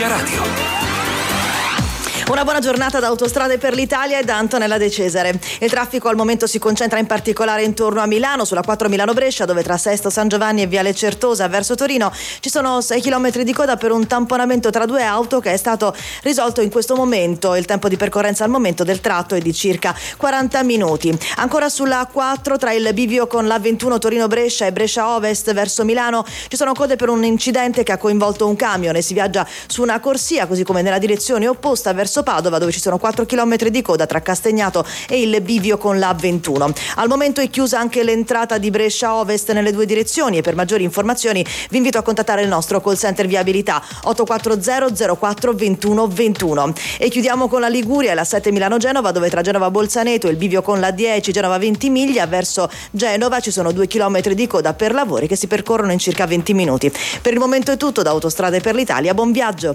Energia Radio. Una buona giornata da Autostrade per l'Italia e da Antonella De Cesare. Il traffico al momento si concentra in particolare intorno a Milano, sulla 4 Milano-Brescia, dove tra Sesto San Giovanni e Viale Certosa verso Torino ci sono 6 km di coda per un tamponamento tra due auto che è stato risolto in questo momento. Il tempo di percorrenza al momento del tratto è di circa 40 minuti. Ancora sulla 4 tra il bivio con la 21 Torino-Brescia e Brescia Ovest verso Milano ci sono code per un incidente che ha coinvolto un camion e si viaggia su una corsia, così come nella direzione opposta verso verso Padova dove ci sono 4 km di coda tra Castagnato e il bivio con la 21. Al momento è chiusa anche l'entrata di Brescia Ovest nelle due direzioni e per maggiori informazioni vi invito a contattare il nostro call center viabilità 840 04 21 21. E chiudiamo con la Liguria e la 7 Milano Genova dove tra Genova Bolzaneto e il bivio con la 10 Genova 20 miglia verso Genova ci sono 2 km di coda per lavori che si percorrono in circa 20 minuti. Per il momento è tutto da Autostrade per l'Italia, buon viaggio!